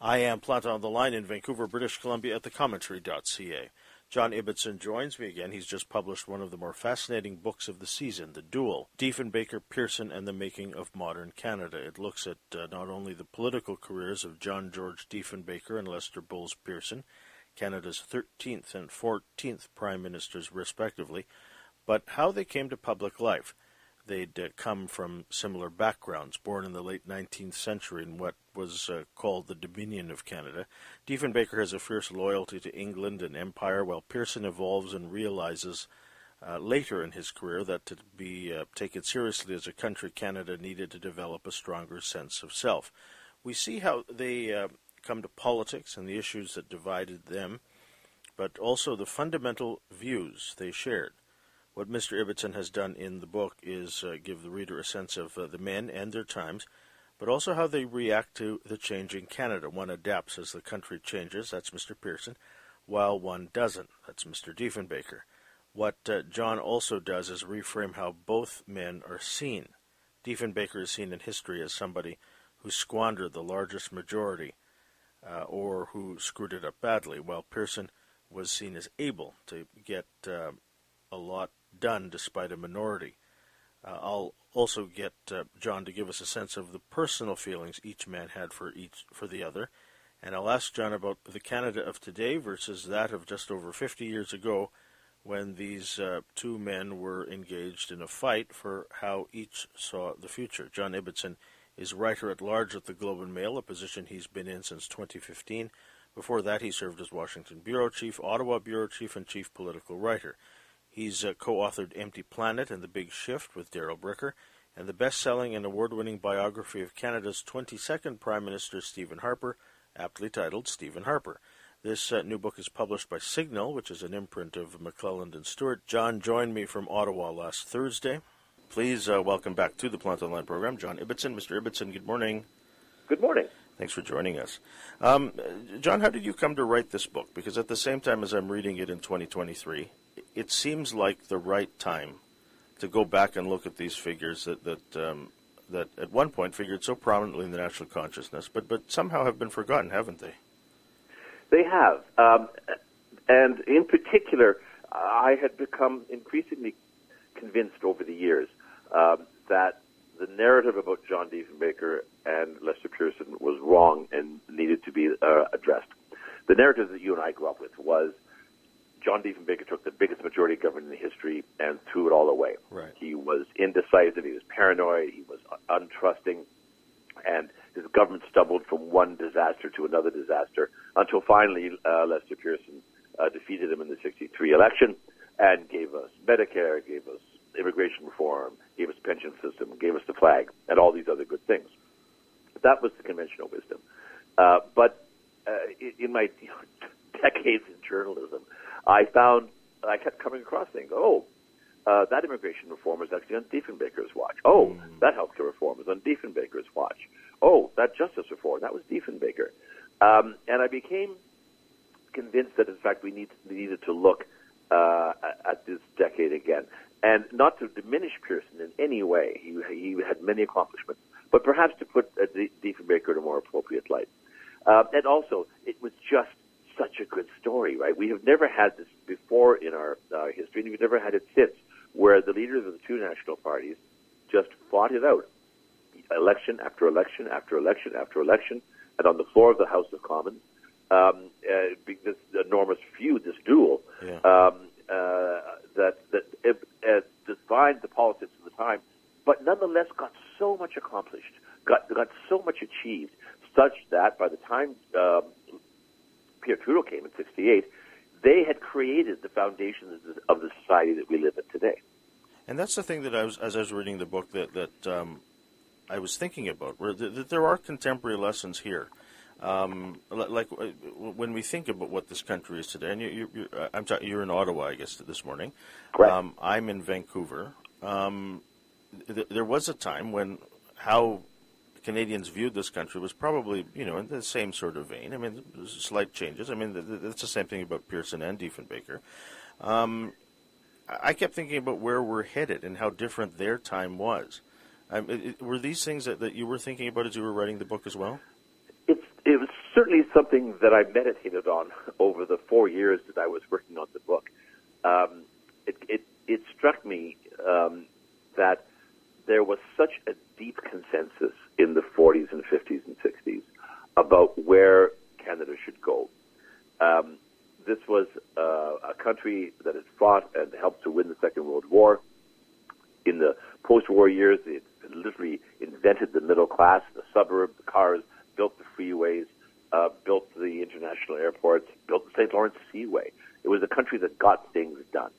I am Planta on the line in Vancouver, British Columbia at thecommentary.ca. John Ibbitson joins me again. He's just published one of the more fascinating books of the season, The Duel Diefenbaker, Pearson, and the Making of Modern Canada. It looks at uh, not only the political careers of John George Diefenbaker and Lester Bowles Pearson, Canada's 13th and 14th Prime Ministers, respectively, but how they came to public life. They'd uh, come from similar backgrounds, born in the late 19th century in what was uh, called the Dominion of Canada. Diefenbaker has a fierce loyalty to England and empire, while Pearson evolves and realizes uh, later in his career that to be uh, taken seriously as a country, Canada needed to develop a stronger sense of self. We see how they uh, come to politics and the issues that divided them, but also the fundamental views they shared. What Mr. Ibbitson has done in the book is uh, give the reader a sense of uh, the men and their times, but also how they react to the changing Canada. One adapts as the country changes, that's Mr. Pearson, while one doesn't, that's Mr. Diefenbaker. What uh, John also does is reframe how both men are seen. Diefenbaker is seen in history as somebody who squandered the largest majority uh, or who screwed it up badly, while Pearson was seen as able to get uh, a lot done despite a minority. Uh, I'll also get uh, John to give us a sense of the personal feelings each man had for each for the other, and I'll ask John about the Canada of today versus that of just over 50 years ago, when these uh, two men were engaged in a fight for how each saw the future. John Ibbitson is writer at large at the Globe and Mail, a position he's been in since 2015. Before that, he served as Washington bureau chief, Ottawa bureau chief, and chief political writer. He's uh, co authored Empty Planet and The Big Shift with Darrell Bricker, and the best selling and award winning biography of Canada's 22nd Prime Minister, Stephen Harper, aptly titled Stephen Harper. This uh, new book is published by Signal, which is an imprint of McClelland and Stewart. John joined me from Ottawa last Thursday. Please uh, welcome back to the Plant Online program, John Ibbitson. Mr. Ibbitson, good morning. Good morning. Thanks for joining us. Um, John, how did you come to write this book? Because at the same time as I'm reading it in 2023, it seems like the right time to go back and look at these figures that that um, that at one point figured so prominently in the national consciousness, but but somehow have been forgotten, haven't they? They have, um, and in particular, I had become increasingly convinced over the years um, that the narrative about John Diefenbaker and Lester Pearson was wrong and needed to be uh, addressed. The narrative that you and I grew up with was John Diefenbaker took the biggest majority government in history and threw it all away. Right. He was indecisive, he was paranoid, he was untrusting, and his government stumbled from one disaster to another disaster until finally uh, Lester Pearson uh, defeated him in the 63 election and gave us Medicare, gave us immigration reform, gave us pension system, gave us the flag, and all these other good things. That was the conventional wisdom. Uh, but uh, in my decades in journalism, I found I kept coming across things. Oh, uh, that immigration reform is actually on Diefenbaker's watch. Oh, mm. that healthcare reform is on Diefenbaker's watch. Oh, that justice reform that was Diefenbaker, um, and I became convinced that in fact we need, needed to look uh, at this decade again, and not to diminish Pearson in any way. He, he had many accomplishments, but perhaps to put uh, Diefenbaker in a more appropriate light. Uh, and also, it was just such a good story, right? We have never had this before in our uh, history, and we've never had it since, where the leaders of the two national parties just fought it out, election after election after election after election, and on the floor of the House of Commons, um, uh, this enormous feud, this duel, yeah. um, uh, that that uh, defined the politics of the time, but nonetheless got so much accomplished, got got so much achieved, such that by the time um, Trudeau came in 68, they had created the foundations of the society that we live in today. And that's the thing that I was, as I was reading the book, that, that um, I was thinking about, where that there are contemporary lessons here. Um, like uh, when we think about what this country is today, and you, you, uh, I'm talking, you're in Ottawa, I guess, this morning. Um, I'm in Vancouver. Um, th- there was a time when how Canadians viewed this country was probably, you know, in the same sort of vein. I mean, slight changes. I mean, it's the same thing about Pearson and Diefenbaker. Um, I kept thinking about where we're headed and how different their time was. Um, it, it, were these things that, that you were thinking about as you were writing the book as well? It, it was certainly something that I meditated on over the four years that I was working on the book. Um, it, it, it struck me um, that there was such a deep consensus in the 40s and 50s and 60s about where Canada should go. Um, this was uh, a country that had fought and helped to win the Second World War. In the post-war years, it literally invented the middle class, the suburb, the cars, built the freeways, uh, built the international airports, built the St. Lawrence Seaway. It was a country that got things done.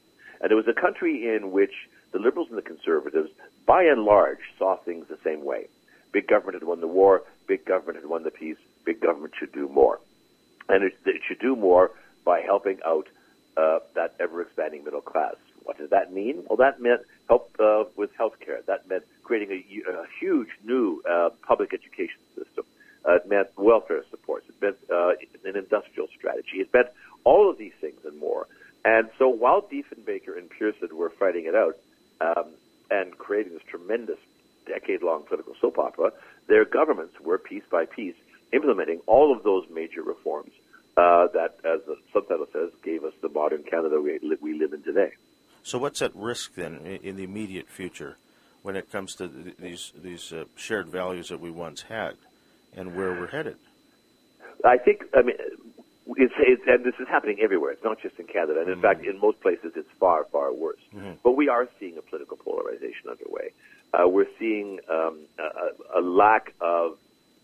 And it was a country in which the liberals and the conservatives, by and large, saw things the same way. Big government had won the war, big government had won the peace, big government should do more. And it, it should do more by helping out uh, that ever expanding middle class. What does that mean? Well, that meant help uh, with health care. That meant creating a, a huge new uh, public education system. Uh, it meant welfare supports. It meant uh, an industrial strategy. It meant all of these things and more. And so while Diefenbaker and Pearson were fighting it out um, and creating this tremendous decade-long political soap opera, their governments were piece by piece implementing all of those major reforms uh, that, as the subtitle says, gave us the modern Canada we, we live in today. So, what's at risk then in the immediate future when it comes to these these uh, shared values that we once had, and where we're headed? I think. I mean, it's, it's, and this is happening everywhere. It's not just in Canada, and in mm-hmm. fact, in most places, it's far, far worse. Mm-hmm. But we are seeing a political polarization underway. Uh, we're seeing um, a, a, lack of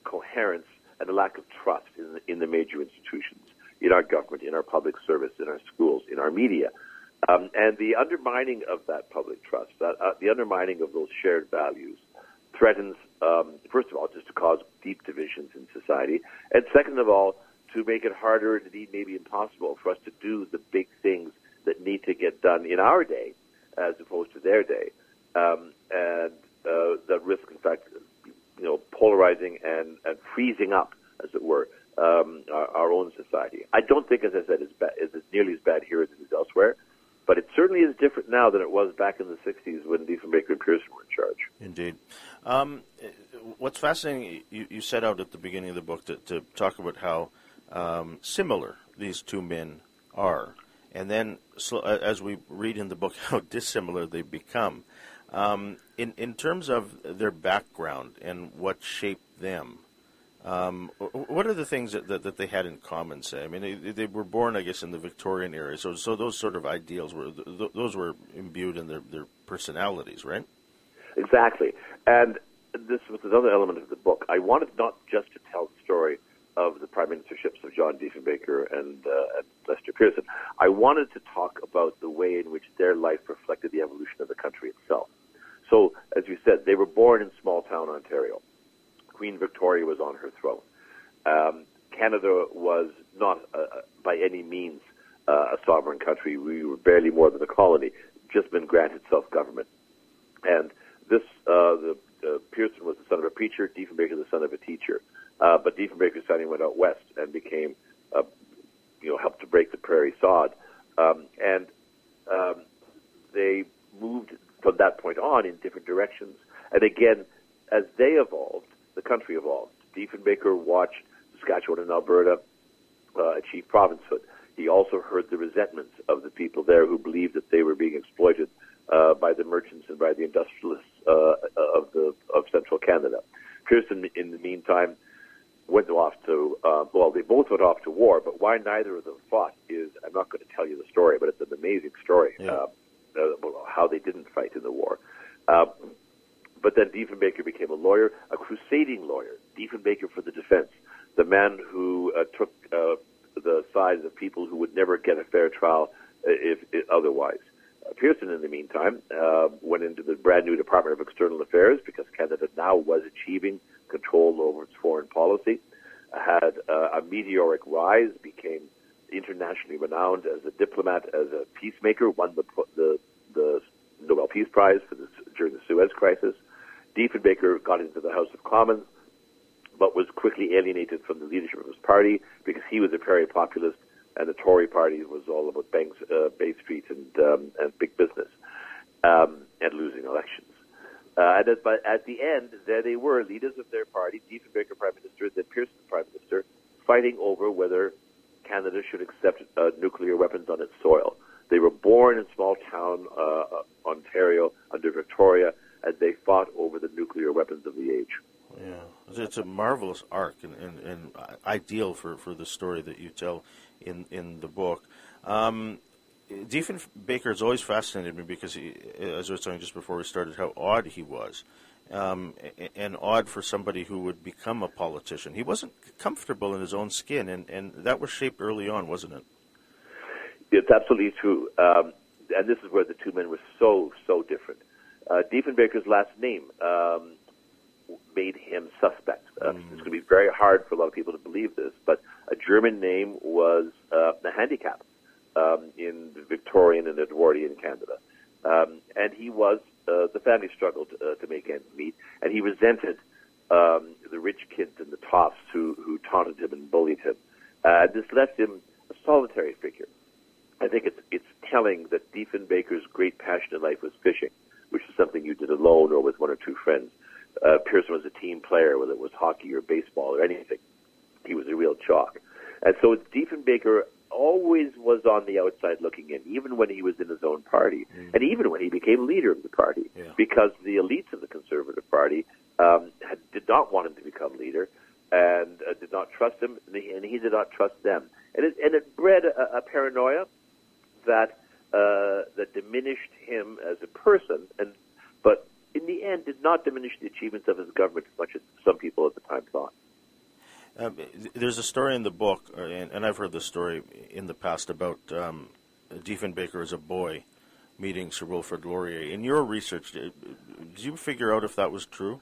coherence and a lack of trust in the, in the major institutions, in our government, in our public service, in our schools, in our media. Um, and the undermining of that public trust, that, uh, the undermining of those shared values, threatens, um, first of all, just to cause deep divisions in society, and second of all, to make it harder and indeed maybe impossible for us to do the big things that need to get done in our day as opposed to their day. Um, and uh, that risk, in fact, you know, polarizing and, and freezing up, as it were, um, our, our, own society. I don't think, as I said, it's, it's nearly as bad here as it is elsewhere, but it certainly is different now than it was back in the 60s when Diefenbaker and Pearson were in charge. Indeed. Um, what's fascinating, you, you, set out at the beginning of the book to, to talk about how um, similar these two men are. And then, so, as we read in the book, how dissimilar they become. Um, in in terms of their background and what shaped them, um, what are the things that, that, that, they had in common? Say, I mean, they, they, were born, I guess, in the Victorian era, so so those sort of ideals were those were imbued in their, their personalities, right? Exactly, and this was another element of the book. I wanted not just to tell the story of the prime ministerships of John Diefenbaker and, uh, and Lester Pearson. I wanted to talk about the way in which their life reflected the evolution of the country itself. So, as you said, they were born in small town Ontario. Queen Victoria was on her throne. Um, Canada was not uh, by any means uh, a sovereign country. We were barely more than a colony, just been granted self-government. And this, uh, the, uh, Pearson was the son of a preacher, Diefenbaker the son of a teacher. Uh, but Diefenbaker's family went out west and became, uh, you know, helped to break the prairie sod. Um, and um, they moved from that point on in different directions. And again, as they evolved, the country evolved. Diefenbaker watched Saskatchewan and Alberta uh, achieve provincehood. He also heard the resentments of the people there who believed that they were being exploited uh, by the merchants and by the industrialists uh, of the of central Canada. Pearson, in the meantime, went off to uh, well, they both went off to war, but why neither of them fought is I'm not going to tell you the story, but it's an amazing story yeah. uh, uh, how they didn't fight in the war. Uh, but then Diefenbaker became a lawyer, a crusading lawyer. Diefenbaker for the defense, the man who uh, took uh, the side of people who would never get a fair trial uh, if, if otherwise. Uh, Pearson, in the meantime, uh, went into the brand new Department of External Affairs because Canada now was achieving control over its foreign policy, had uh, a meteoric rise, became internationally renowned as a diplomat, as a peacemaker, won the the, the Nobel Peace Prize for the, during the Suez Crisis. Diefenbaker got into the House of Commons, but was quickly alienated from the leadership of his party because he was a very populist, and the Tory party was all about banks, uh, Bay Street and um, and big business, um, and losing elections. Uh, and at, but at the end, there they were, leaders of their party, Diefenbaker Prime Minister, then Pearson Prime Minister, fighting over whether Canada should accept uh, nuclear weapons on its soil. They were born in small town uh, Ontario under Victoria, and they fought over the nuclear weapons of the age. Yeah, it's a marvelous arc and, and, and ideal for, for the story that you tell in in the book. Um, Diefenbaker has always fascinated me because, he, as I was saying just before we started, how odd he was. Um, and odd for somebody who would become a politician. He wasn't comfortable in his own skin, and, and that was shaped early on, wasn't it? It's absolutely true. Um, and this is where the two men were so, so different. Uh, Diefenbaker's last name um, made him suspect. Uh, mm. It's going to be very hard for a lot of people to believe this, but a German name was uh, a handicap um, in Victorian and Edwardian Canada. Um, and he was, uh, the family struggled uh, to make ends meet, and he resented um, the rich kids and the toffs who, who taunted him and bullied him. Uh, this left him a solitary figure. I think it's, it's telling that Diefenbaker's great passion in life was fishing, which is something you did alone or with one or two friends. Uh, Pearson was a team player, whether it was hockey or baseball or anything. He was a real jock. And so Diefenbaker always was on the outside looking in, even when he was in his own party, mm. and even when he became leader of the party, yeah. because the elites of the Conservative Party um, had, did not want him to become leader and uh, did not trust him, and he, and he, did not trust them, and it, and it bred a, a paranoia that uh, that diminished him as a person, and but in the end did not diminish the achievements of his government as much as some people at the time thought. Um, there's a story in the book, uh, and, and, I've heard this story in the past about um, Diefenbaker as a boy meeting Sir Wilfrid Laurier. In your research, did, did you figure out if that was true?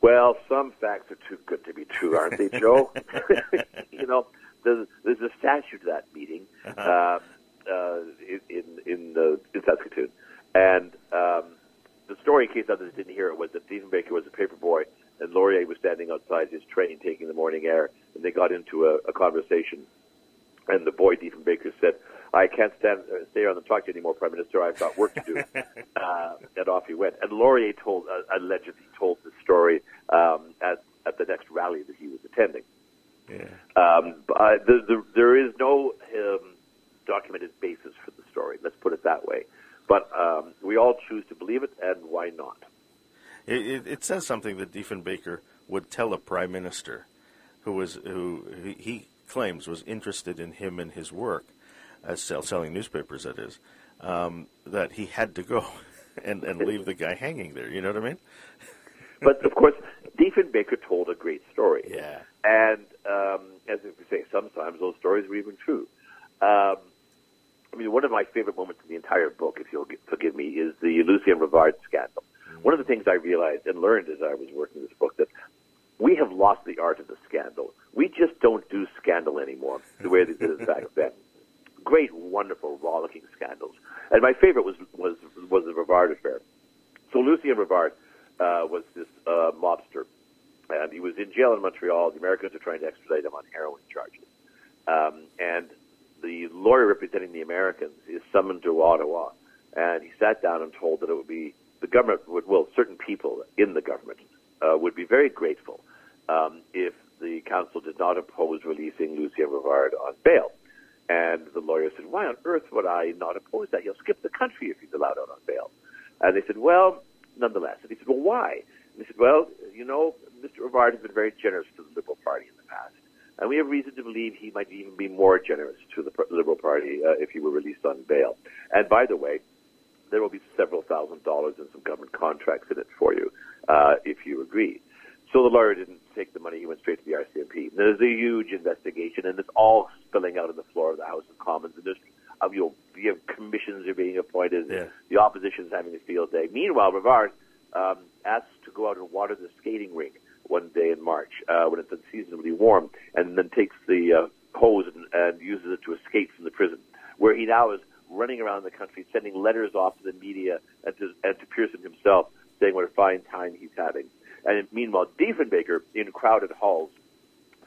Well, some facts are too good to be true, aren't they, Joe? you know, there's, there's a statue to that meeting uh, uh, in in the in Saskatoon, and um, the story, in case others didn't hear it, was that Diefenbaker was a paper boy and Laurier was standing outside his train taking the morning air, and they got into a, a conversation. And the boy Diefenbaker said, "I can't stand uh, stay on and talk to you anymore, Prime Minister. I've got work to do." uh, and off he went. And Laurier told uh, allegedly told the story um, at at the next rally that he was attending. Yeah. Um, but uh, the, the, there is no um, documented basis for the story. Let's put it that way. But um, we all choose to believe it, and why not? It, it, it, says something that Diefenbaker would tell a prime minister who was who he claims was interested in him and his work as sell, selling newspapers that is um, that he had to go and, and leave the guy hanging there. You know what I mean? But of course Diefenbaker told a great story. Yeah. And um, as we say sometimes those stories were even true. Um, I mean one of my favorite moments in the entire book if you'll forgive me is the Lucien Rivard scandal one of the things I realized and learned as I was working this book that we have lost the art of the scandal. We just don't do scandal anymore the way they did it back then. Great, wonderful, rollicking scandals. And my favorite was was was the Rivard affair. So Lucien Rivard uh, was this uh, mobster, and he was in jail in Montreal. The Americans are trying to extradite him on heroin charges, um, and the lawyer representing the Americans is summoned to Ottawa, and he sat down and told that it would be the government would, well, certain people in the government uh, would be very grateful um, if the counsel did not oppose releasing Lucien Rivard on bail. And the lawyer said, why on earth would I not oppose that? He'll skip the country if he's allowed out on bail. And they said, well, nonetheless. And he said, well, why? And they said, well, you know, Mr. Rivard has been very generous to the Liberal Party in the past. And we have reason to believe he might even be more generous to the Liberal Party uh, if he were released on bail. And by the way, there will be several thousand dollars and some government contracts in it for you uh, if you agree. So the lawyer didn't take the money; he went straight to the RCMP. There's a huge investigation, and it's all spilling out on the floor of the House of Commons. And there's, uh, you know, you have commissions are being appointed. Yeah. The opposition's having a field day. Meanwhile, Rivard um, asked to go out and water the skating rink one day in March uh, when it's unseasonably warm, and then takes the uh, hose and, and uses it to escape from the prison, where he now is running around the country, sending letters off to the media and to, and to Pearson himself, saying what a fine time he's having. And meanwhile, Diefenbaker in crowded halls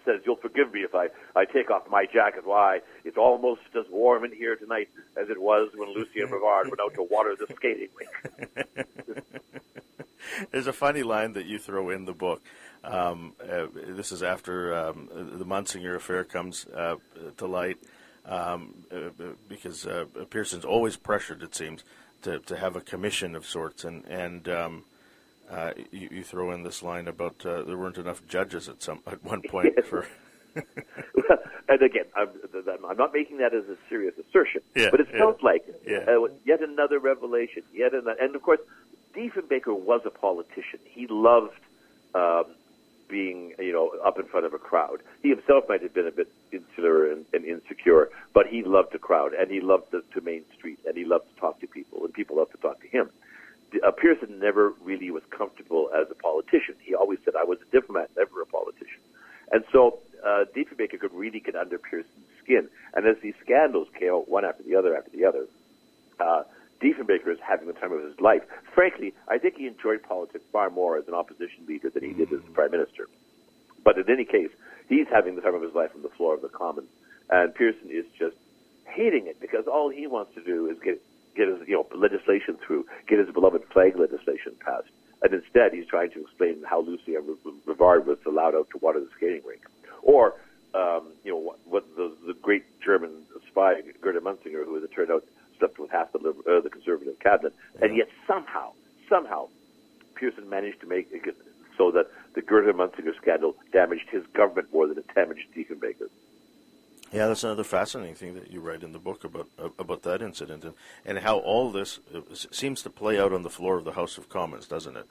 says, "You'll forgive me if I I take off my jacket. Why? It's almost as warm in here tonight as it was when Lucien Rivard went out to water the skating rink." There's a funny line that you throw in the book. Um, uh, this is after um, the Munsinger affair comes uh, to light, um, uh, because uh, Pearson's always pressured, it seems, to, to have a commission of sorts, and and um, uh, you, you, throw in this line about uh, there weren't enough judges at some at one point for. and again, I'm, I'm, not making that as a serious assertion, yeah, but it yeah, felt like yeah. uh, yet another revelation. Yet another, and of course, Diefenbaker was a politician. He loved um, being, you know, up in front of a crowd. He himself might have been a bit insular and, and insecure, but he loved the crowd and he loved the, to Main Street and he loved to talk to people and people loved to talk to him. Uh, Pearson never really was comfortable as a politician. He always said, "I was a diplomat, never a politician." And so uh, Diefenbaker could really get under Pearson's skin. And as these scandals came out one after the other after the other, uh, Diefenbaker is having the time of his life. Frankly, I think he enjoyed politics far more as an opposition leader than he did as prime minister. But in any case, he's having the time of his life on the floor of the Commons, and Pearson is just hating it because all he wants to do is get get his you know legislation through, get his beloved flag legislation passed, and instead he's trying to explain how Lucien Rivard was allowed out to water the skating rink, or um, you know what, what the the great German spy Gerda Munsinger, who as it turned out slept half the, uh, the conservative cabinet, and yet somehow, somehow, Pearson managed to make it so that the Gerda Munsinger scandal damaged his government more than it damaged Diefenbaker. Yeah, that's another fascinating thing that you write in the book about uh, about that incident and, and how all this uh, seems to play out on the floor of the House of Commons, doesn't it?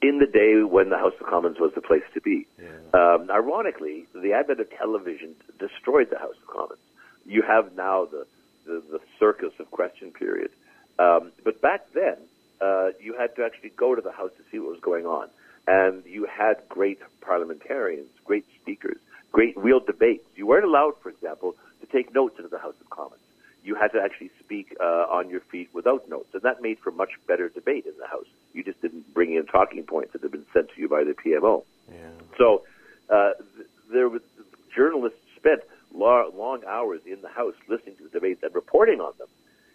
In the day when the House of Commons was the place to be. Yeah. Um, ironically, the advent of television destroyed the House of Commons. You have now the the, the circus of question period. Um, but back then, uh, you had to actually go to the House to see what was going on. And you had great parliamentarians, great speakers, great real debates. You weren't allowed, for example, to take notes into the House of Commons. You had to actually speak uh, on your feet without notes, and that made for much better debate in the House. You just didn't bring in talking points that had been sent to you by the PMO. Yeah. So uh, th- there was journalists spent long hours in the House listening to the debates and reporting on them.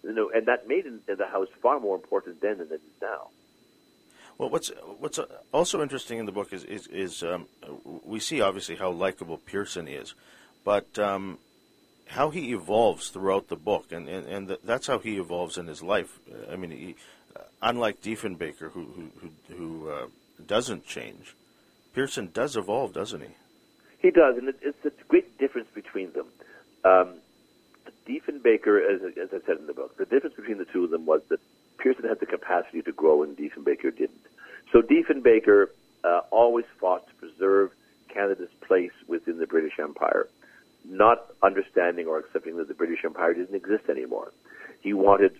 You know, and that made the House far more important then than it is now. Well, what's what's also interesting in the book is is, is um, we see obviously how likable Pearson is, but um, how he evolves throughout the book, and and, and that's how he evolves in his life. I mean, he, unlike Diefenbaker, who who who, who uh, doesn't change, Pearson does evolve, doesn't he? He does, and it's a great difference between them. Um, Diefenbaker, as, as I said in the book, the difference between the two of them was that Pearson had the capacity to grow and Diefenbaker didn't. So Diefenbaker uh, always fought to preserve Canada's place within the British Empire, not understanding or accepting that the British Empire didn't exist anymore. He wanted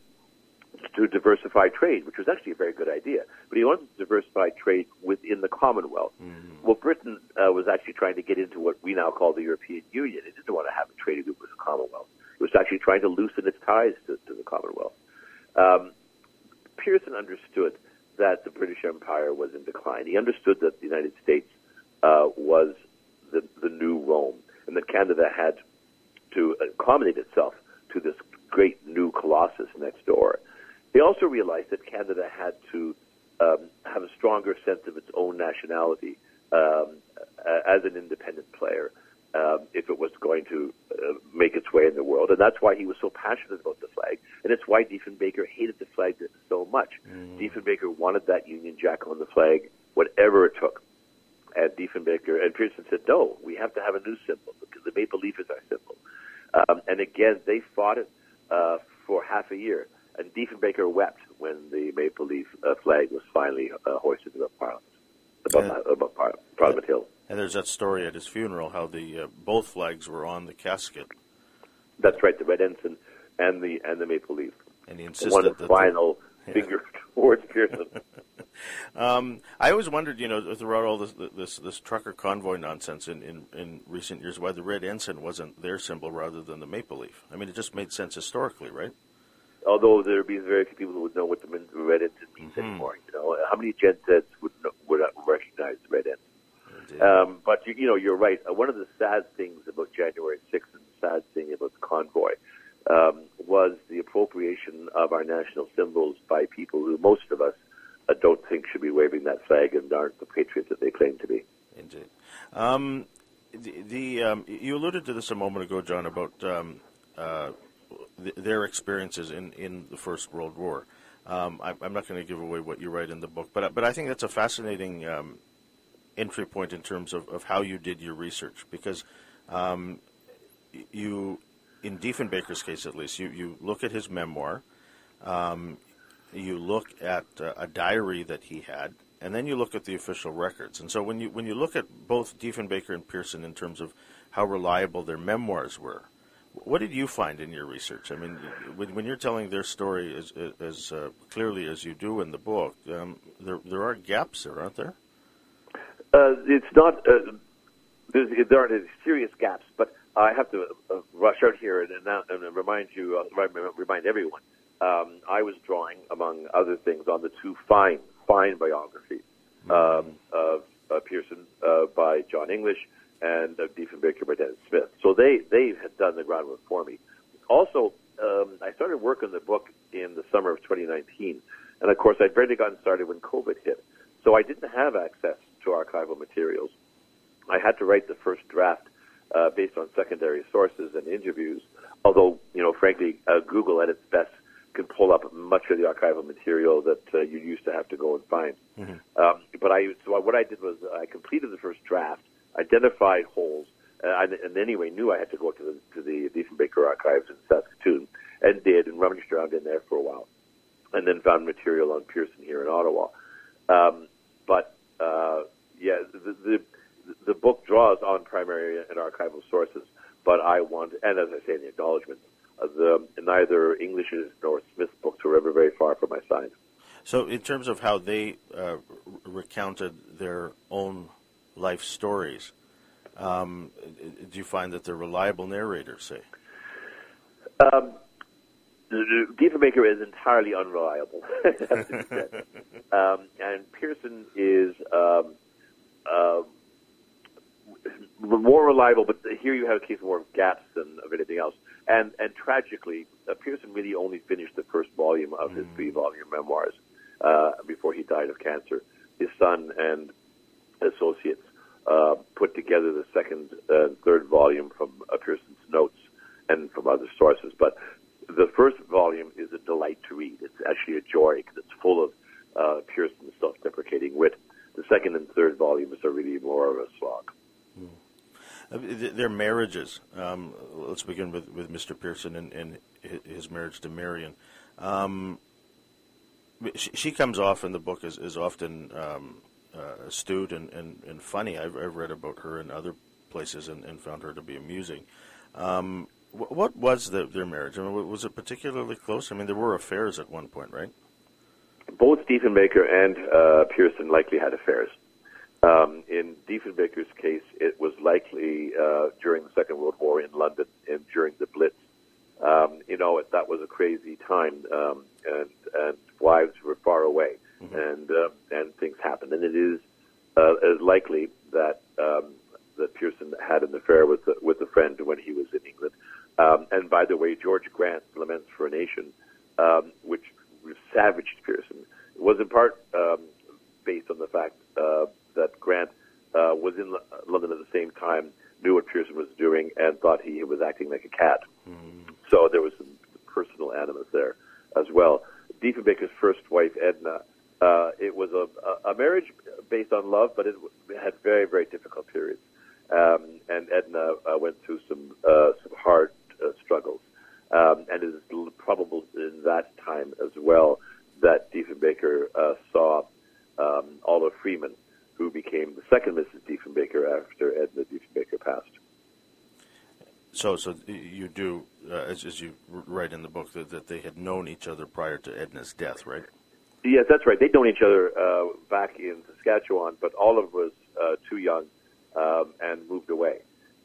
to diversify trade, which was actually a very good idea. But he wanted to diversify trade within the Commonwealth. Mm-hmm. Well, Britain uh, was actually trying to get into what we now call the European Union. It didn't want to have a trade agreement with the Commonwealth. It was actually trying to loosen its ties to, to the Commonwealth. Um, Pearson understood that the British Empire was in decline. He understood that the United States uh, was the, the new Rome, and that Canada had to accommodate itself to this great new colossus next door. They also realized that Canada had to um, have a stronger sense of its own nationality um, as an independent player um, if it was going to uh, make its way in the world. And that's why he was so passionate about the flag. And it's why Diefenbaker hated the flag so much. Mm. Diefenbaker wanted that Union Jack on the flag, whatever it took. And Diefenbaker and Pearson said, no, we have to have a new symbol because the maple leaf is our symbol. Um, and again, they fought it uh, for half a year. Diefenbaker wept when the maple leaf uh, flag was finally uh, hoisted above Parliament, above, yeah. above Parliament, Parliament Hill. And there's that story at his funeral how the uh, both flags were on the casket. That's right, the red ensign and the and the maple leaf. And he insisted one the final the, finger towards Pearson. um, I always wondered, you know, throughout all this this, this trucker convoy nonsense in, in, in recent years, why the red ensign wasn't their symbol rather than the maple leaf. I mean, it just made sense historically, right? although there would be very few people who would know what the red ensign means mm-hmm. anymore. You know, how many Gen Zs would know, would uh, recognize the red ensign? Um, but you, you, know, you're right. Uh, one of the sad things about January 6th and the sad thing about the convoy um, was the appropriation of our national symbols by people who most of us uh, don't think should be waving that flag and aren't the patriots that they claim to be. Indeed. Um, the, the um, you alluded to this a moment ago, John, about um, uh, th- their experiences in, in the First World War. Um, I, am not going to give away what you write in the book, but but I think that's a fascinating um, entry point in terms of, of how you did your research because um, you, in Diefenbaker's case at least, you, you look at his memoir, um, you look at uh, a diary that he had, and then you look at the official records. And so when you when you look at both Diefenbaker and Pearson in terms of how reliable their memoirs were, what did you find in your research? I mean, when, when you're telling their story as, as uh, clearly as you do in the book, um, there there are gaps there, aren't there? Uh, it's not. Uh, there aren't any serious gaps, but I have to uh, rush out here and, and remind you, uh, remind everyone. Um, I was drawing, among other things, on the two fine, fine biographies mm-hmm. um, of uh, Pearson uh, by John English and of Diefenbaker by Denis Smith. So they they had done the groundwork for me. Also, um, I started work on the book in the summer of 2019, and of course, I'd barely gotten started when COVID hit, so I didn't have access to archival materials. I had to write the first draft uh, based on secondary sources and interviews. Although, you know, frankly, uh, Google at its best can pull up much of the archival material that uh, you used to have to go and find. Mm-hmm. Um, but I, so what I did was I completed the first draft, identified holes, and, and anyway knew I had to go to the to the Diefenbaker archives in Saskatoon, and did, and rummaged around in there for a while, and then found material on Pearson here in Ottawa. Um, but uh, yeah, the, the the book draws on primary and archival sources, but I want, and as I say in the acknowledgments, uh, the neither English's nor Smith's books were ever very far from my side. So, in terms of how they uh, recounted their own life stories, um, do you find that they're reliable narrators? Say, um, Diefenbaker is entirely unreliable, um, and Pearson is um, uh, more reliable. But here you have a case more of gaps than of anything else. And and tragically, uh, Pearson really only finished the first volume of his mm. three-volume memoirs uh, before he died of cancer. His son and associates uh, put together the second and third volume from uh, Pearson's notes and from other sources. But the first volume is a delight to read. It's actually a joy because it's full of uh, Pearson's self-deprecating wit. The second and third volumes are really more of a slog. Mm. Their marriages. Um, let's begin with, with Mr. Pearson and, and his marriage to Maryon. Um, she, she, comes off in the book as, as often um, uh, astute and, and, and funny. I've, I've, read about her in other places and, and found her to be amusing. Um, what was the, their marriage? I mean, was it particularly close? I mean, there were affairs at one point, right? Both Diefenbaker and uh, Pearson likely had affairs. Um, in Diefenbaker's case, it was likely uh, during the Second World War in London and during the Blitz. Um, you know, it, that was a crazy time, um, and and wives were far away, mm-hmm. and uh, and things happened, and it is uh, as likely that um, that Pearson had an affair with a, with a friend when he was in England. Um, and by the way, George Grant's Laments for a Nation, um, which savaged Pearson, was in part um, based on the fact uh, that Grant uh, was in London at the same time, knew what Pearson was doing, and thought he was acting like a cat. Mm. So there was some personal animus there as well. Diefenbaker's first wife, Edna, uh, it was a, a marriage based on love, but it had very, very difficult periods. Um, and Edna uh, went through some uh, some hard uh, struggles, um, and it is probable in that time as well that Diefenbaker uh, saw um, Olive Freeman who became the second Mrs. Diefenbaker after Edna Diefenbaker passed. So, so you do, uh, as, as, you write in the book, that, that, they had known each other prior to Edna's death, right? Yes, that's right. They'd known each other uh, back in Saskatchewan, but Olive was uh, too young um, and moved away.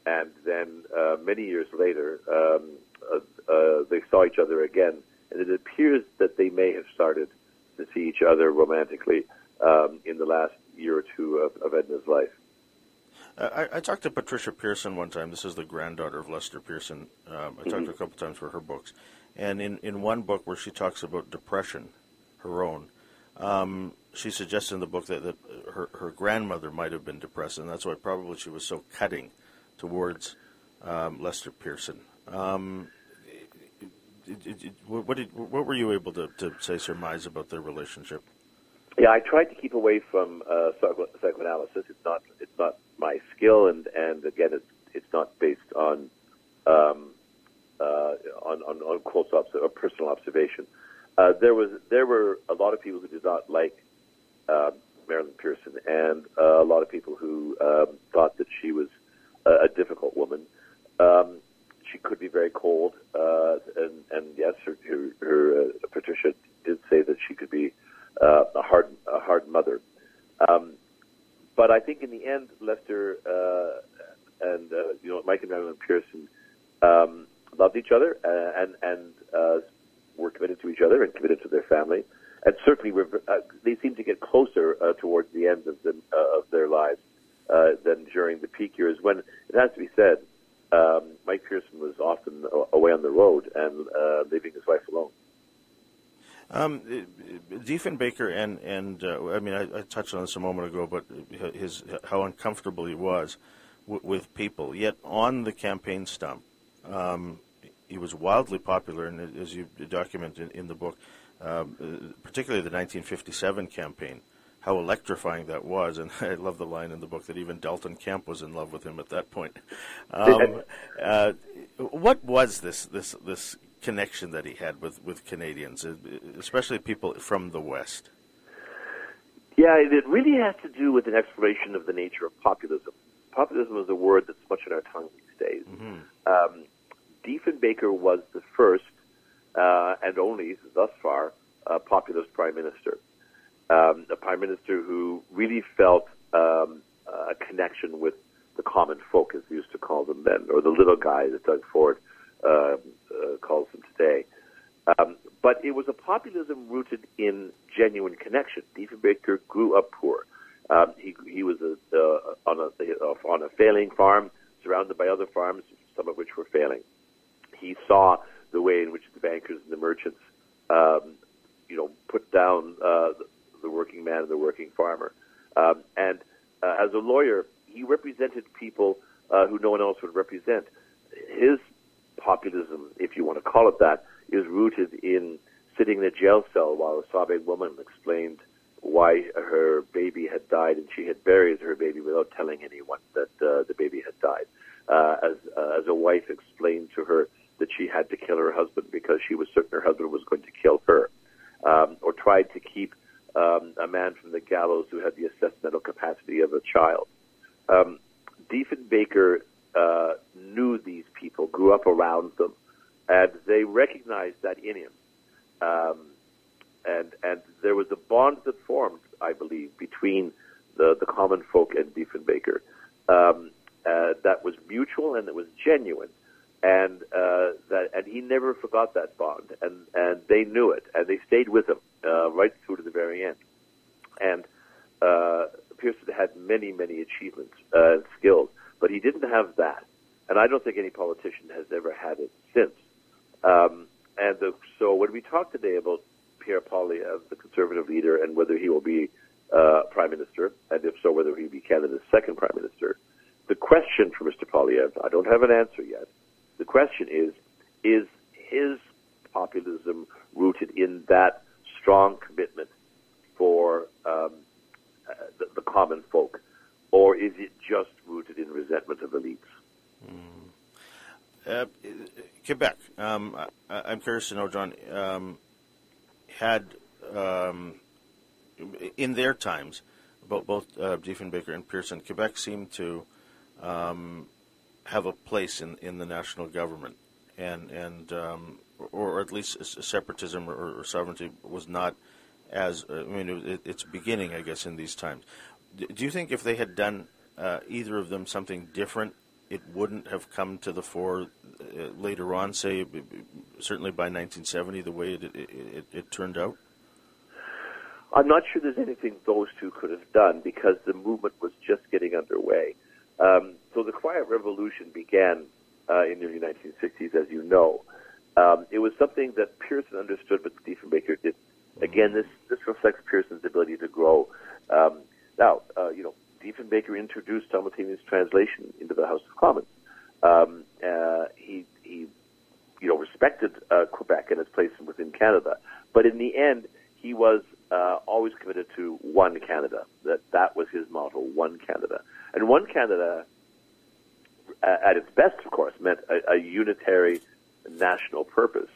And then uh, many years later, um, uh, uh, they saw each other again, and it appears that they may have started to see each other romantically um, in the last year or two of, of Edna's life. I, I, talked to Patricia Pearson one time. This is the granddaughter of Lester Pearson. Um, I talked mm-hmm. to her a couple times for her books. And in, in one book where she talks about depression, her own, um, she suggests in the book that, that her, her grandmother might have been depressed, and that's why probably she was so cutting towards um, Lester Pearson. Um, it, it, what, did, what were you able to, to say surmise about their relationship? Yeah, I tried to keep away from uh, psychoanalysis. It's not it's not my skill, and and again, it's it's not based on um, uh, on, on on close obs- or personal observation. Uh, there was there were a lot of people who did not like uh, Marilyn Pearson, and uh, a lot of people who um, thought that she was a, a difficult woman. Um, she could be very cold, uh, and and yes, her, her, her uh, Patricia did say that she could be uh, a hard a hard mother. Um, but I think in the end, Lester uh, and uh, you know Mike and Marilyn Pearson um, loved each other uh, and and uh, were committed to each other and committed to their family, and certainly uh, they seem to get closer uh, towards the end of the, uh, of their lives uh, than during the peak years. When it has to be said, um, Mike Pearson was often away on the road and uh, leaving his wife alone. Um, Diefenbaker and and uh, I mean I, I, touched on this a moment ago, but his how uncomfortable he was w- with people. Yet on the campaign stump, um, he was wildly popular, and as you document in, in the book, um, particularly the 1957 campaign, how electrifying that was. And I love the line in the book that even Dalton Camp was in love with him at that point. Um, uh, what was this this this connection that he had with, with Canadians, uh, especially people from the West? Yeah, it really has to do with an exploration of the nature of populism. Populism is a word that's much in our tongue these days. Mm-hmm. Um, Diefenbaker was the first uh, and only, thus far, uh, populist prime minister. Um, a prime minister who really felt um, a connection with the common folk, as he used to call them then, or the little guy that Doug Ford uh, uh, calls them today. Um, but it was a populism rooted in genuine connection. Diefenbaker grew up poor. Um, he he was a, uh, on a on a failing farm, surrounded by other farms, some of which were failing. He saw the way in which the bankers and the merchants, um, you know, put down uh, the, working man and the working farmer. Um, and uh, as a lawyer, he represented people uh, who no one else would represent. His populism, if you want to call it that, is rooted in sitting in a jail cell while a sobbing woman explained why her baby had died and she had buried her baby without telling anyone that uh, the baby had died. Uh, as uh, as a wife explained to her that she had to kill her husband because she was certain her husband was going to kill her, um, or tried to keep um, a man from the gallows who had the assessmental capacity of a child. Um, Diefenbaker uh, knew these people, grew up around them, and they recognized that in him. Um, and and there was a bond that formed, I believe, between the, the common folk and Diefenbaker um, uh, that was mutual and that was genuine, and uh, that and he never forgot that bond, and and they knew it, and they stayed with him uh, right through to the very end, and. Uh, Pearson had many, many achievements uh, and skills, but he didn't have that, and I don't think any politician has ever had it since. Um, and the, so when we talk today about Pierre Poilievre, the conservative leader, and whether he will be uh, prime minister, and if so, whether he will be Canada's second prime minister, the question for Mr. Poilievre, I don't have an answer yet. The question is, is his populism rooted in that strong commitment for um, uh, the, the common folk, or is it just rooted in resentment of elites? Mm. Uh, Quebec, um, I, am curious to know, John, um, had um, in their times, both, both uh, Diefenbaker and Pearson, Quebec seemed to um, have a place in, in the national government, and and um, or, at least separatism or, or, sovereignty was not as uh, I mean it, it's beginning, I guess, in these times. Do you think if they had done uh, either of them something different, it wouldn't have come to the fore uh, later on? Say, certainly by 1970, the way it, it, it, turned out. I'm not sure there's anything those two could have done because the movement was just getting underway. Um, so the Quiet Revolution began uh, in the early 1960s, as you know. Um, it was something that Pearson understood, but Diefenbaker didn't. Again, this this reflects Pearson's ability to grow. Um, now, uh, you know, Diefenbaker introduced simultaneous translation into the House of Commons. Um, uh, he he, you know, respected uh, Quebec and its place within Canada, but in the end, he was uh, always committed to one Canada. That that was his motto: one Canada. And one Canada, at its best, of course, meant a, a unitary national purpose.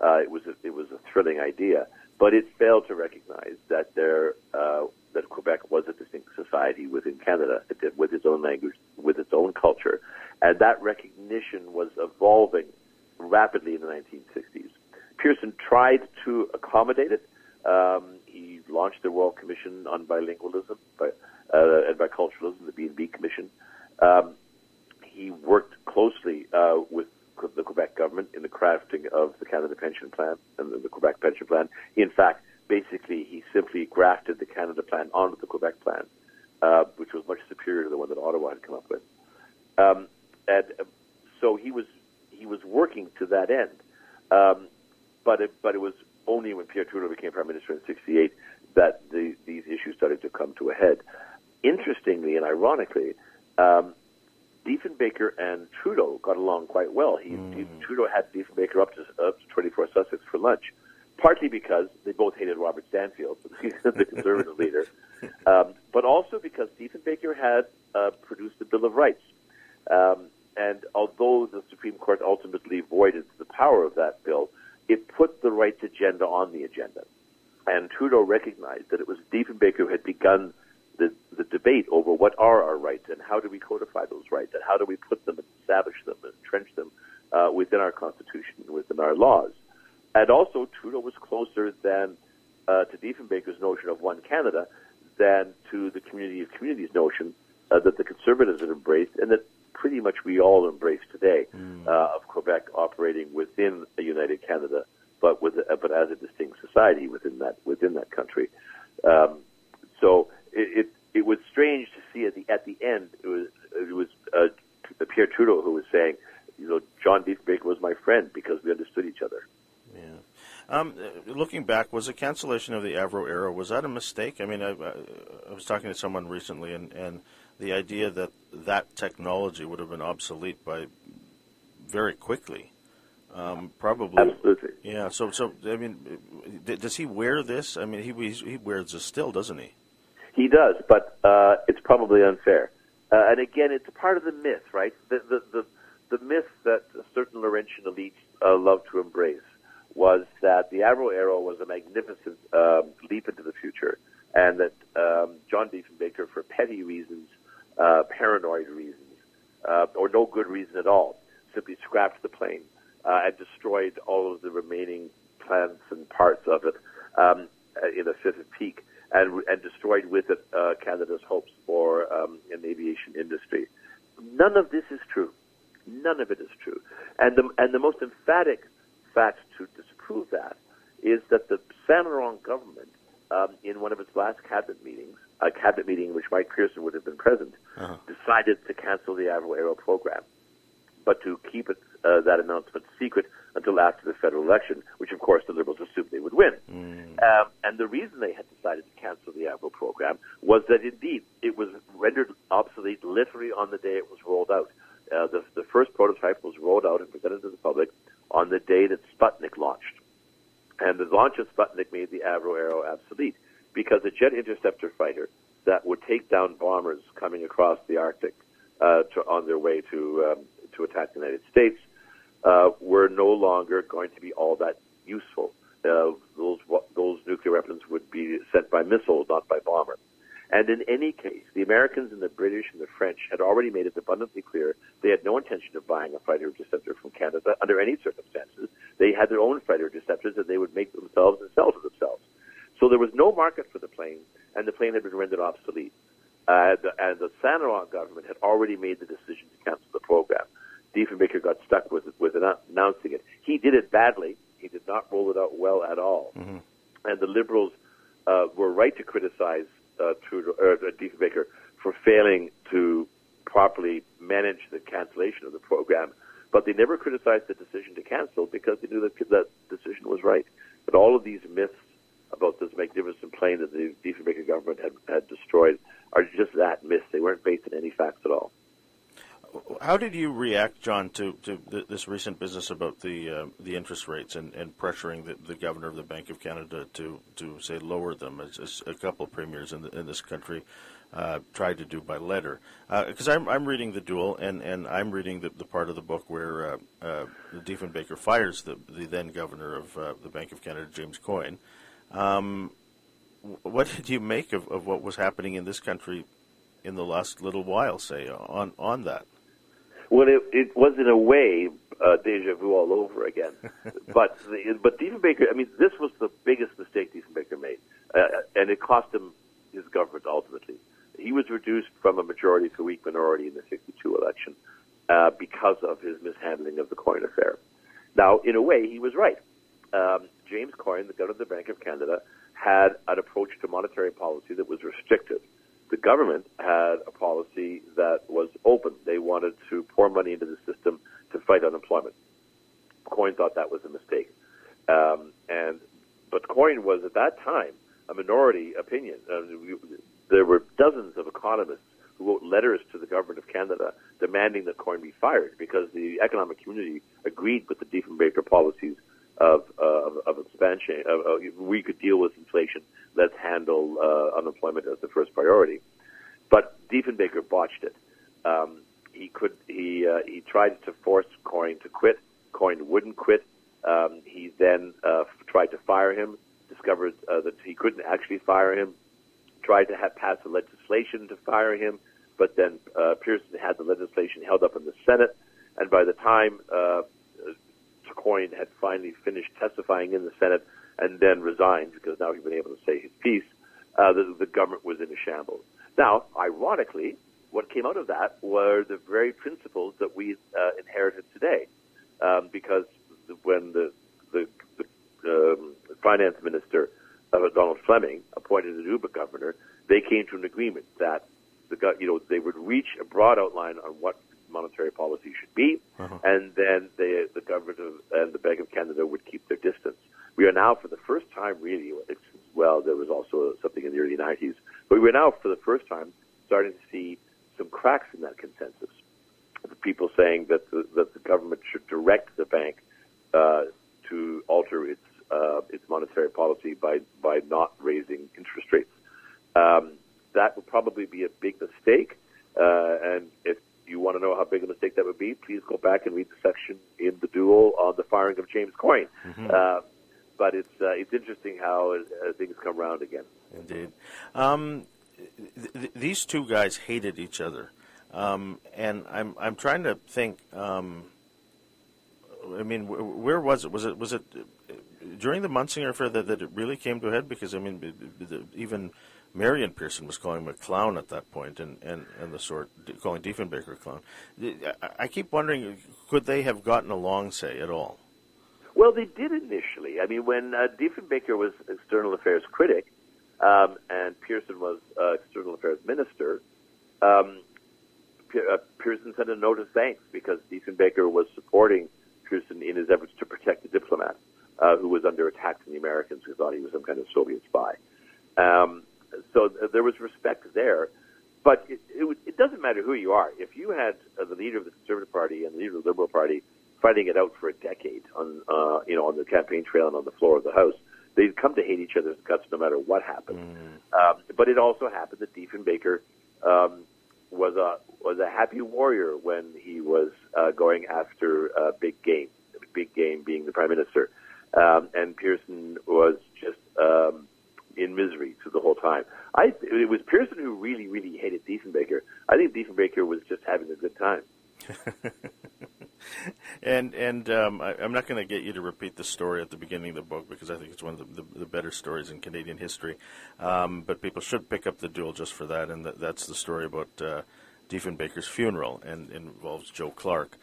Uh, it was a, it was a thrilling idea, but it failed to recognize that there uh, that Quebec was a distinct society within Canada, with its own language, with its own culture, and that recognition was evolving rapidly in the 1960s. Pearson tried to accommodate it. Um, he launched the Royal Commission on Bilingualism by, uh, and Biculturalism, the B&B Commission. Um, he worked closely uh, with the Quebec government in the crafting of the Canada Pension Plan and the Quebec Pension Plan. He, in fact, basically he simply grafted the Canada Plan onto the Quebec Plan, uh, which was much superior to the one that Ottawa had come up with. Um, and uh, so he was he was working to that end, um, but it, but it was only when Pierre Trudeau became prime minister in '68 that the, these issues started to come to a head. Interestingly and ironically, um, Diefenbaker and Trudeau got along quite well. He, mm. Trudeau had Diefenbaker up to up to 24 Sussex for lunch, partly because they both hated Robert Stanfield, the conservative leader, um, but also because Diefenbaker had uh, produced the Bill of Rights. Um, and although the Supreme Court ultimately voided the power of that bill, it put the rights agenda on the agenda. And Trudeau recognized that it was Diefenbaker who had begun the, debate over what are our rights and how do we codify those rights and how do we put them and establish them and entrench them uh, within our Constitution and within our laws. And also, Trudeau was closer than uh, to Diefenbaker's notion of one Canada than to the community of communities notion uh, that the Conservatives had embraced and that pretty much we all embrace today mm. uh, of Quebec operating within a united Canada, but with a, but as a distinct society within that within that country. Um, so it, it, it was strange to see at the at the end it was it was uh, Pierre Trudeau who was saying, you know, John Diefenbaker was my friend because we understood each other. Yeah. Um, looking back, was the cancellation of the Avro Arrow was that a mistake? I mean, I, I was talking to someone recently, and, and the idea that that technology would have been obsolete by very quickly. Um, probably. Absolutely. Yeah. So, so I mean, does he wear this? I mean, he he wears this still, doesn't he? He does, but uh, it's probably unfair. Uh, and again, it's part of the myth, right? The the the, the myth that certain Laurentian elites uh, love to embrace was that the Avro Arrow was a magnificent um, leap into the future, and that um, John Diefenbaker, for petty reasons, uh, paranoid reasons, uh, or no good reason at all, simply scrapped the plane uh, and destroyed all of the remaining plants and parts of it um, in a fit of pique and, and destroyed with it uh, Canada's hopes for um, an aviation industry. None of this is true. None of it is true. And the, and the most emphatic fact to disprove that is that the Saint Laurent government, um, in one of its last cabinet meetings, a cabinet meeting in which Mike Pearson would have been present, uh-huh. decided to cancel the Avro Arrow program, but to keep it, uh, that announcement secret until after the federal election, which of course the Liberals assumed they would win. Mm. Um, and the reason they had decided to cancel the Avro program was that indeed it was rendered obsolete literally on the day it was rolled out. Uh, the, the first prototype was rolled out and presented to the public on the day that Sputnik launched. And the launch of Sputnik made the Avro Arrow obsolete because a jet interceptor fighter that would take down bombers coming across the Arctic uh, to, on their way to um, to attack the United States uh, were no longer going to be all that useful. Uh, those those nuclear weapons would be sent by missile, not by bomber. And in any case, the Americans and the British and the French had already made it abundantly clear they had no intention of buying a fighter interceptor from Canada under any circumstances. They had their own fighter interceptors that they would make themselves and sell to themselves. So there was no market for the plane, and the plane had been rendered obsolete. Uh, the, and the Saint Laurent government had already made the decision to cancel the program. Diefenbaker got stuck with with announcing it. He did it badly. He did not roll it out well at all. Mm-hmm. And the Liberals uh, were right to criticize uh, Trudeau, uh, Diefenbaker for failing to properly manage the cancellation of the program. But they never criticized the decision to cancel because they knew that that decision was right. But all of these myths about this magnificent plane that the Diefenbaker government had, had destroyed are just that myths. They weren't based in any facts at all. How did you react, John, to, to this recent business about the uh, the interest rates and, and pressuring the, the, governor of the Bank of Canada to, to say lower them, as, as a couple of premiers in, the, in this country uh, tried to do by letter? Because uh, I'm, I'm reading the duel, and, and I'm reading the, the part of the book where uh, uh, Diefenbaker fires the, the then governor of uh, the Bank of Canada, James Coyne. Um, what did you make of, of what was happening in this country in the last little while, say, on, on that? Well, it, it was in a way uh, deja vu all over again. but the, but Diefenbaker, I mean, this was the biggest mistake Diefenbaker made, uh, and it cost him his government ultimately. He was reduced from a majority to a weak minority in the 62 election uh, because of his mishandling of the Coyne affair. Now, in a way, he was right. Um, James Coyne, the governor of the Bank of Canada, had an approach to monetary policy that was restrictive the government had a policy that was open. They wanted to pour money into the system to fight unemployment. Coyne thought that was a mistake. Um, and but Coyne was at that time a minority opinion. Uh, there were dozens of economists who wrote letters to the government of Canada demanding that Coyne be fired because the economic community agreed with the Diefenbaker policies of, of, of expansion. Uh, we could deal with inflation. Let's handle uh, unemployment as the first priority. But Diefenbaker botched it. Um, he could he uh, he tried to force Coyne to quit. Coyne wouldn't quit. Um, he then uh, tried to fire him. Discovered uh, that he couldn't actually fire him. Tried to have pass a legislation to fire him, but then uh, Pearson had the legislation held up in the Senate, and by the time uh, Coyne had finally finished testifying in the Senate and then resigned because now he'd been able to say his piece, uh, the, the government was in a shambles. Now, ironically, what came out of that were the very principles that we uh, inherited today, um, because when the the, the um, finance minister uh, Donald Fleming appointed a new governor, they came to an agreement that the you know they would reach a broad outline on what monetary policy should be, uh-huh. and then they, the government of, and the Bank of Canada would keep their distance. We are now, for the first time, really, well, there was also something in the early 90s, but we're now, for the first time, starting to see some cracks in that consensus. The people saying that the, that the government should direct the bank uh, to alter its uh, its monetary policy by by not raising interest rates. Um, that would probably be a big mistake. Uh, and if you want to know how big a mistake that would be, please go back and read the section in the duel on the firing of James Coyne. Mm-hmm. Uh, but it's uh, it's interesting how uh, things come around again. Indeed, um, th- th- these two guys hated each other, um, and I'm I'm trying to think. Um, I mean, where was it? Was it was it uh, during the Munsinger affair that, that it really came to a head? Because I mean, even Maryon Pearson was calling him a clown at that point, and, and, and the sort calling Diefenbaker a clown. I keep wondering, could they have gotten along, say, at all? Well, they did initially. I mean, when uh, Diefenbaker was external affairs critic, um, and Pearson was uh, external affairs minister, um, uh, Pearson sent a note of thanks because Diefenbaker was supporting Pearson in his efforts to protect the diplomat uh, who was under attack from the Americans who thought he was some kind of Soviet spy. Um, so there was respect there. But it, it, it doesn't matter who you are. If you had uh, the leader of the Conservative Party and the leader of the Liberal Party fighting it out for a decade on, uh, you know, on the campaign trail and on the floor of the House, they'd come to hate each other's guts no matter what happened. Mm. Um, but it also happened that Diefenbaker um, was a was a happy warrior when he was uh, going after uh, big game, big game being the prime minister, um, and Pearson was just um, in misery through the whole time. I it was Pearson who really, really hated Diefenbaker. I think Diefenbaker was just having a good time. and and um, I, am not going to get you to repeat the story at the beginning of the book because I think it's one of the, the, the better stories in Canadian history. Um, but people should pick up the duel just for that, and that, that's the story about uh, Diefenbaker's funeral and, and involves Joe Clark.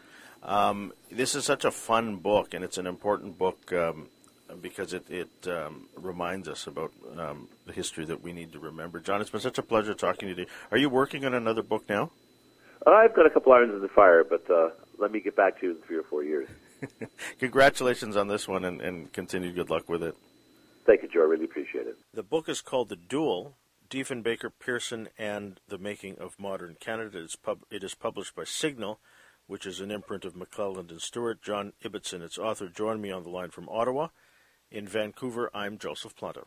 Um, this is such a fun book, and it's an important book um, because it, it um, reminds us about um, the history that we need to remember. John, it's been such a pleasure talking to you. Are you working on another book now? I've got a couple irons in the fire, but uh, let me get back to you in three or four years. Congratulations on this one and, and continued good luck with it. Thank you, Joe. I really appreciate it. The book is called The Duel Diefenbaker, Pearson, and the Making of Modern Canada. It is, pub- it is published by Signal, which is an imprint of McClelland and Stewart. John Ibbitson, its author, joined me on the line from Ottawa. In Vancouver, I'm Joseph Planta.